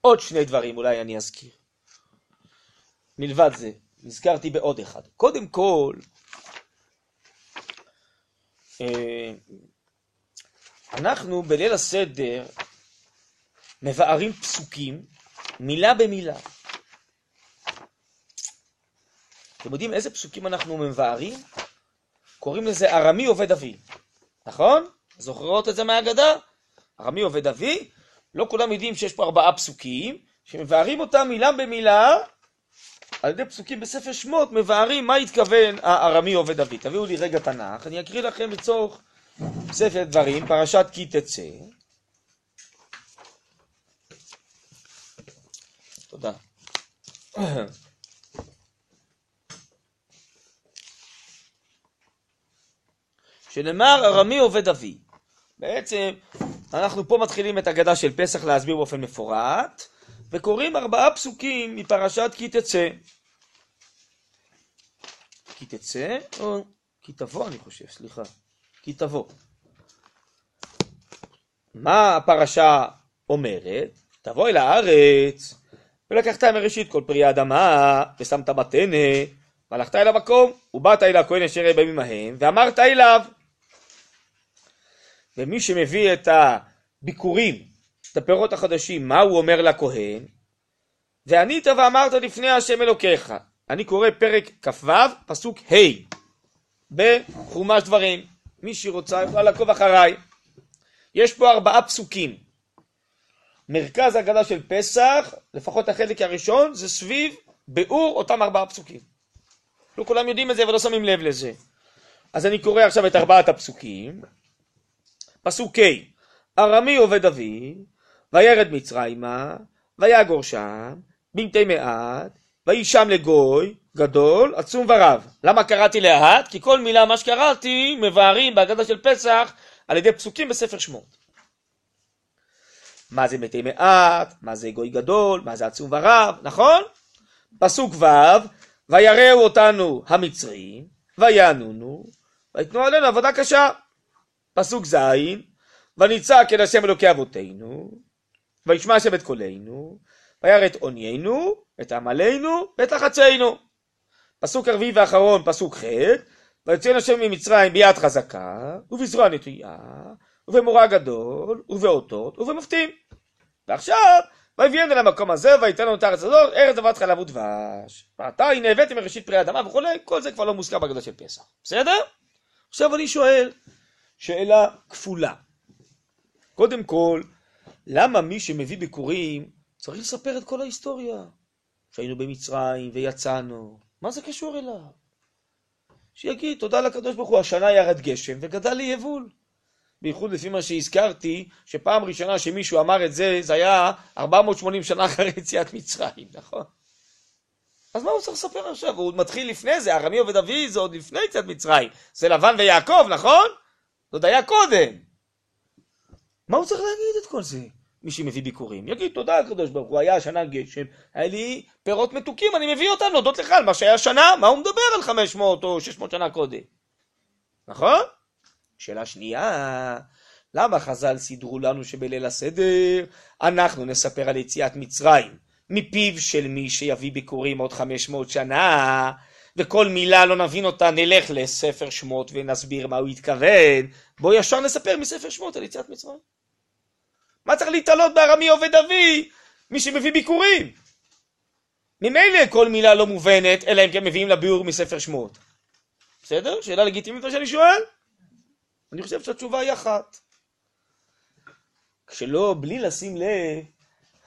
עוד שני דברים אולי אני אזכיר. מלבד זה, נזכרתי בעוד אחד. קודם כל, אה, אנחנו בליל הסדר מבארים פסוקים מילה במילה. אתם יודעים איזה פסוקים אנחנו מבארים? קוראים לזה ארמי עובד אבי, נכון? זוכרות את זה מהאגדה? ארמי עובד אבי, לא כולם יודעים שיש פה ארבעה פסוקים, שמבארים אותם מילה במילה, על ידי פסוקים בספר שמות, מבארים מה התכוון הארמי עובד אבי. תביאו לי רגע תנ"ך, אני אקריא לכם לצורך ספר דברים, פרשת כי תצא. תודה. שנאמר ארמי עובד אבי. בעצם אנחנו פה מתחילים את הגדה של פסח להסביר באופן מפורט, וקוראים ארבעה פסוקים מפרשת כי תצא. כי תצא, או כי תבוא אני חושב, סליחה. כי תבוא. מה הפרשה אומרת? תבוא אל הארץ, ולקחת מראשית כל פרי האדמה, ושמת בתנא, והלכת אל המקום, ובאת אל הכהן אשר יהיה בימים ההם, ואמרת אליו. ומי שמביא את הביקורים, את הפירות החדשים, מה הוא אומר לכהן? וענית ואמרת לפני השם אלוקיך. אני קורא פרק כ"ו, פסוק ה' בחומש דברים. מי שרוצה יכולה לעקוב אחריי. יש פה ארבעה פסוקים. מרכז ההגדה של פסח, לפחות החלק הראשון, זה סביב ביאור אותם ארבעה פסוקים. לא כולם יודעים את זה ולא שמים לב לזה. אז אני קורא עכשיו את ארבעת הפסוקים. פסוק ה' ארמי עובד אבי, וירד מצרימה, ויגור שם, בנתי מעט, ויהי שם לגוי גדול, עצום ורב. למה קראתי לאט? כי כל מילה מה שקראתי מבארים בהגדה של פסח על ידי פסוקים בספר שמות. מה זה מתי מעט, מה זה גוי גדול, מה זה עצום ורב, נכון? פסוק ו' ויראו אותנו המצרים, ויענונו, ויתנו עלינו עבודה קשה. פסוק ז' ונצעק אל השם אלוקי אבותינו, וישמע השם את קולנו, וירא את עוניינו, את עמלנו, ואת לחצינו. פסוק הרביעי ואחרון, פסוק ח' ויוצאנו השם ממצרים ביד חזקה, ובזרוע נטויה, ובמורא גדול, ובאותות, ובמופתים. ועכשיו, ויביאנו למקום הזה, ויתן לנו את הארץ הזאת, ארץ זבת חלב ודבש. ועתה הנה הבאתי מראשית פרי אדמה וכולי, כל זה כבר לא מוזכר בהגדה של פסח. בסדר? עכשיו אני שואל, שאלה כפולה. קודם כל, למה מי שמביא ביקורים צריך לספר את כל ההיסטוריה? שהיינו במצרים ויצאנו, מה זה קשור אליו? שיגיד תודה לקדוש ברוך הוא, השנה ירד גשם וגדל לי יבול. בייחוד לפי מה שהזכרתי, שפעם ראשונה שמישהו אמר את זה, זה היה 480 שנה אחרי יציאת מצרים, נכון? אז מה הוא צריך לספר עכשיו? הוא מתחיל לפני זה, ארמי עובד אבי זה עוד לפני יציאת מצרים. זה לבן ויעקב, נכון? זה עוד היה קודם. מה הוא צריך להגיד את כל זה? מי שמביא ביקורים. יגיד תודה לקדוש ברוך הוא, היה השנה גשם, היה לי פירות מתוקים, אני מביא אותם להודות לך על מה שהיה שנה, מה הוא מדבר על 500 או 600 שנה קודם? נכון? שאלה שנייה, למה חז"ל סידרו לנו שבליל הסדר אנחנו נספר על יציאת מצרים מפיו של מי שיביא ביקורים עוד 500 שנה וכל מילה לא נבין אותה נלך לספר שמות ונסביר מה הוא התכוון בואו ישר נספר מספר שמות על יציאת מצרים מה צריך להתעלות בארמי עובד אבי מי שמביא ביקורים ממילא כל מילה לא מובנת אלא אם כן מביאים לה ביאור מספר שמות בסדר? שאלה לגיטימית מה שאני שואל? אני חושב שהתשובה היא אחת כשלא, בלי לשים לב,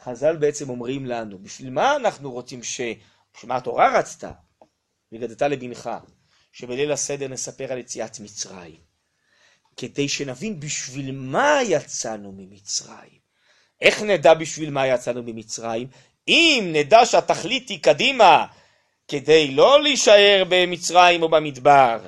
חז"ל בעצם אומרים לנו, בשביל מה אנחנו רוצים ש... מה התורה רצתה? והגדת לבנך, שבליל הסדר נספר על יציאת מצרים. כדי שנבין בשביל מה יצאנו ממצרים. איך נדע בשביל מה יצאנו ממצרים? אם נדע שהתכלית היא קדימה, כדי לא להישאר במצרים או במדבר,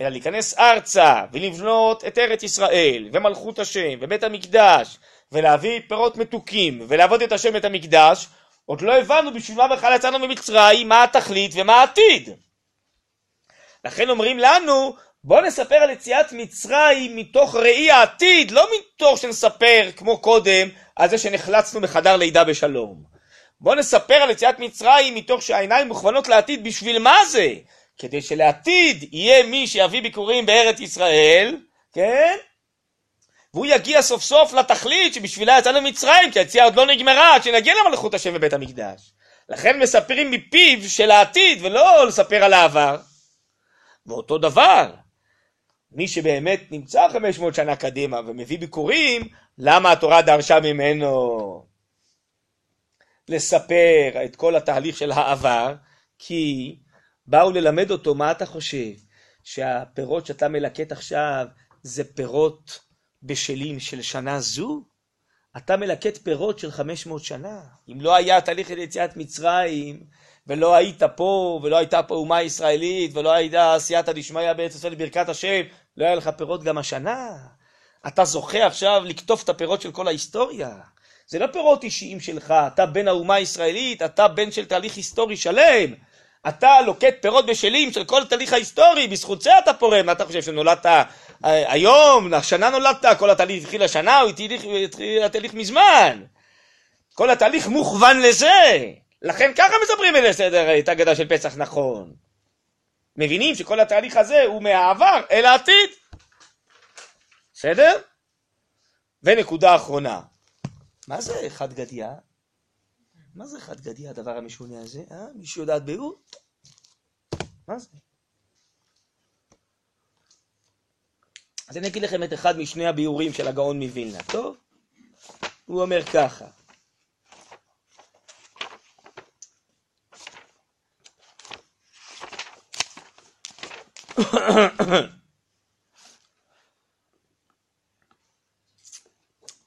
אלא להיכנס ארצה ולבנות את ארץ ישראל ומלכות השם ובית המקדש ולהביא פירות מתוקים ולעבוד את השם את המקדש, עוד לא הבנו בשביל מה בכלל יצאנו ממצרים, מה התכלית ומה העתיד. לכן אומרים לנו, בואו נספר על יציאת מצרים מתוך ראי העתיד, לא מתוך שנספר כמו קודם על זה שנחלצנו מחדר לידה בשלום. בואו נספר על יציאת מצרים מתוך שהעיניים מוכוונות לעתיד בשביל מה זה? כדי שלעתיד יהיה מי שיביא ביקורים בארץ ישראל, כן? והוא יגיע סוף סוף לתכלית שבשבילה יצאנו ממצרים, כי היציאה עוד לא נגמרה עד שנגיע למלכות השם בבית המקדש. לכן מספרים מפיו של העתיד ולא לספר על העבר. ואותו דבר, מי שבאמת נמצא 500 שנה קדימה ומביא ביקורים, למה התורה דרשה ממנו לספר את כל התהליך של העבר? כי באו ללמד אותו, מה אתה חושב? שהפירות שאתה מלקט עכשיו זה פירות בשלים של שנה זו? אתה מלקט פירות של 500 שנה. אם לא היה תהליך של יציאת מצרים, ולא היית פה, ולא הייתה פה אומה ישראלית, ולא הייתה סייעתא דשמיא בארץ ישראל ברכת השם, לא היה לך פירות גם השנה. אתה זוכה עכשיו לקטוף את הפירות של כל ההיסטוריה. זה לא פירות אישיים שלך, אתה בן האומה הישראלית, אתה בן של תהליך היסטורי שלם. אתה לוקט פירות בשלים של כל התהליך ההיסטורי, בזכות זה אתה פורם, אתה חושב שנולדת אה, היום, השנה נולדת, כל התהליך התחיל השנה, הוא התחיל התהליך מזמן. כל התהליך מוכוון לזה. לכן ככה מספרים את הסדר, את ההגדה של פסח נכון. מבינים שכל התהליך הזה הוא מהעבר אל העתיד. בסדר? ונקודה אחרונה. מה זה חד גדיא? מה זה חד גדיא הדבר המשונה הזה? אה? מישהו יודעת ביאור? מה זה? אז אני אגיד לכם את אחד משני הביאורים של הגאון מווילנה, טוב? הוא אומר ככה.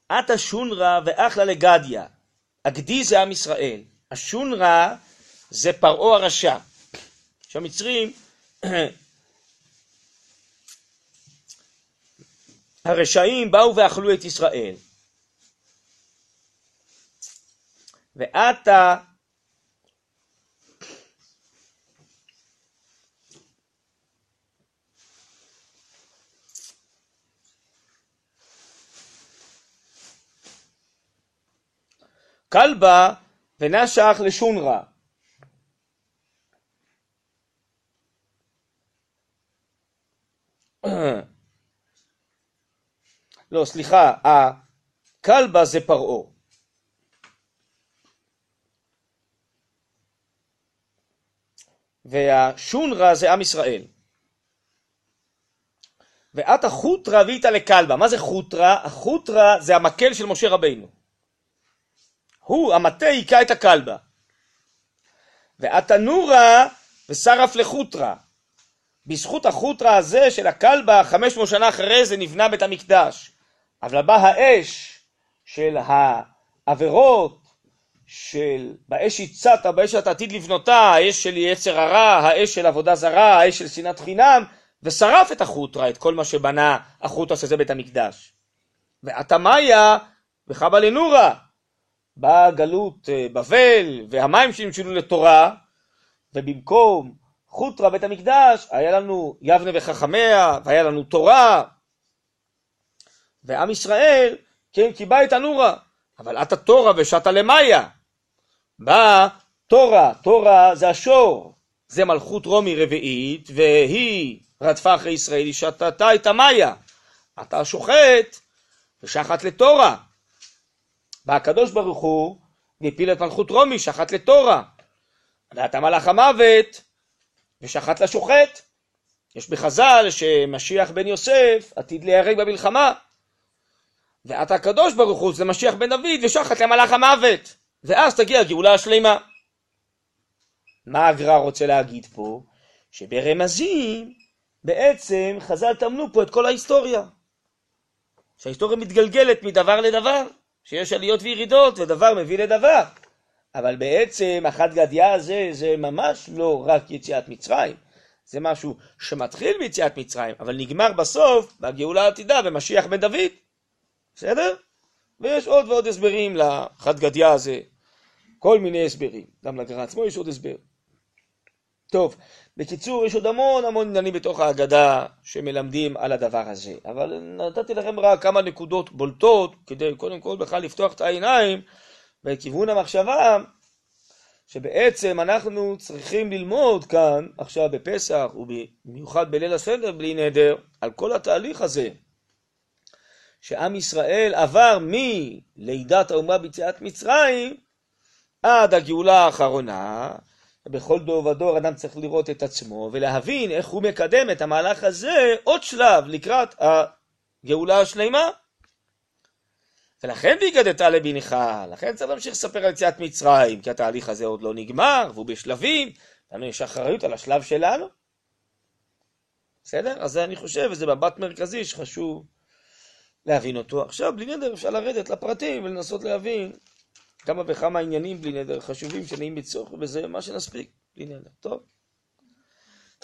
עתה שונרא ואחלה לגדיא, הגדי זה עם ישראל, השונרא זה פרעה הרשע. שהמצרים הרשעים באו ואכלו את ישראל. ועתה כלבה ונשך לשונרא. לא, סליחה, הכלבה זה פרעה. והשונרא זה עם ישראל. ואת החוטרא ואיתה לכלבה. מה זה חוטרא? החוטרא זה המקל של משה רבינו. הוא, המטה, היכה את הכלבה. והתנורא ושרף לחוטרא. בזכות החוטרא הזה של הכלבה, 500 שנה אחרי זה נבנה בית המקדש. אבל בא האש של העבירות, של באש הצעת, באש שאתה עתיד לבנותה, האש של יצר הרע, האש של עבודה זרה, האש של שנאת חינם, ושרף את החוטרא, את כל מה שבנה החוטרא שזה בית המקדש. ועתמיה וחבא לנורא, באה גלות אה, בבל והמים שנמשלו לתורה, ובמקום חוטרה בית המקדש, היה לנו יבנה וחכמיה, והיה לנו תורה, ועם ישראל, כן, קיבע את הנורה, אבל עתה תורה ושתה למאיה. באה תורה, תורה זה השור, זה מלכות רומי רביעית, והיא רדפה אחרי ישראל, היא שתתה את המאיה. אתה שוחט ושחט לתורה. בא הקדוש ברוך הוא והפיל את מלכות רומי, שחט לתורה. ואתה מלאך המוות ושחט לשוחט. יש בחז"ל שמשיח בן יוסף עתיד להיהרג במלחמה. ואת הקדוש ברוך הוא זה משיח בן דוד ושחט למלאך המוות. ואז תגיע הגאולה השלימה. מה הגר"א רוצה להגיד פה? שברמזים בעצם חז"ל טמנו פה את כל ההיסטוריה. שההיסטוריה מתגלגלת מדבר לדבר, שיש עליות וירידות ודבר מביא לדבר. אבל בעצם החד גדיא הזה זה ממש לא רק יציאת מצרים, זה משהו שמתחיל ביציאת מצרים, אבל נגמר בסוף בגאולה העתידה במשיח בן דוד. בסדר? ויש עוד ועוד הסברים לחד גדיא הזה, כל מיני הסברים, גם לגר"א עצמו יש עוד הסבר. טוב, בקיצור, יש עוד המון המון עניינים בתוך ההגדה שמלמדים על הדבר הזה, אבל נתתי לכם רק כמה נקודות בולטות, כדי קודם כל בכלל לפתוח את העיניים בכיוון המחשבה, שבעצם אנחנו צריכים ללמוד כאן, עכשיו בפסח, ובמיוחד בליל הסדר בלי נדר, על כל התהליך הזה, שעם ישראל עבר מלידת האומה ביציאת מצרים עד הגאולה האחרונה, בכל דור ודור אדם צריך לראות את עצמו ולהבין איך הוא מקדם את המהלך הזה עוד שלב לקראת הגאולה השלימה. ולכן והגדת לבנך, לכן צריך להמשיך לספר על יציאת מצרים, כי התהליך הזה עוד לא נגמר והוא בשלבים, לנו יש אחריות על השלב שלנו. בסדר? אז אני חושב, וזה מבט מרכזי שחשוב להבין אותו. עכשיו, בלי נדר אפשר לרדת לפרטים ולנסות להבין כמה וכמה עניינים בלי נדר חשובים שנעים בצורך, וזה מה שנספיק בלי נדר. טוב?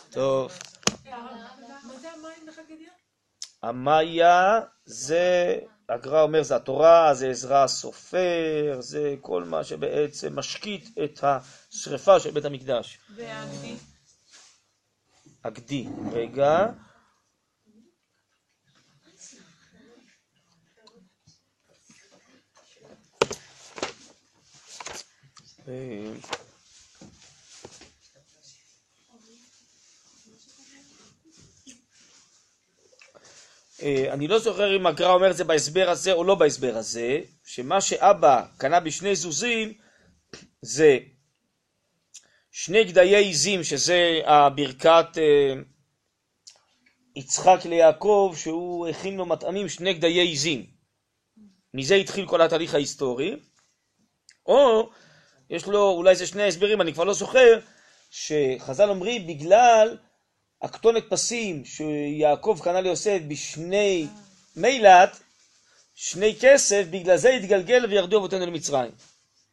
טוב. המאיה זה, הגר"א אומר, זה התורה, זה עזרא הסופר, זה כל מה שבעצם משקיט את השרפה של בית המקדש. והגדי. הגדי, רגע. אני לא זוכר אם הגר"א אומר את זה בהסבר הזה או לא בהסבר הזה, שמה שאבא קנה בשני זוזים זה שני גדיי עיזים, שזה הברכת אה, יצחק ליעקב, שהוא הכין לו מטעמים שני גדיי עיזים. מזה התחיל כל התהליך ההיסטורי. או, יש לו, אולי זה שני הסברים, אני כבר לא זוכר, שחז"ל אומרים, בגלל הכתונת פסים שיעקב קנה ליוסף בשני מילת, שני כסף, בגלל זה התגלגל וירדו אבותינו למצרים.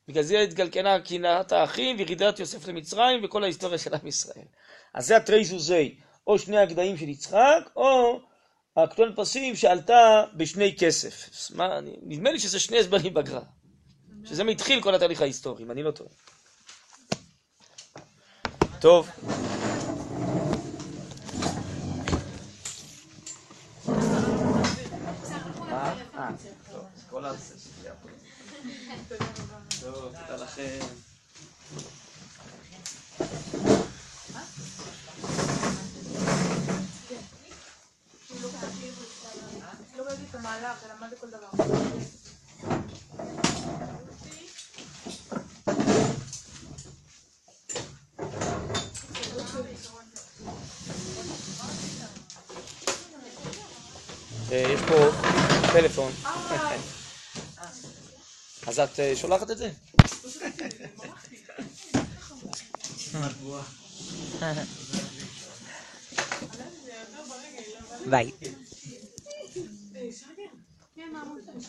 בגלל זה התגלגלה קנאת האחים וירידת יוסף למצרים וכל ההיסטוריה של עם ישראל. אז זה התרי זוזי, או שני הגדיים של יצחק, או הכתונת פסים שעלתה בשני כסף. מה, נדמה לי שזה שני הסברים בגר"א. שזה מתחיל כל התהליך ההיסטורי, אם אני לא טועה. טוב. לא ראיתי. יש פה טלפון. אז את אה, שולחת את זה? ביי.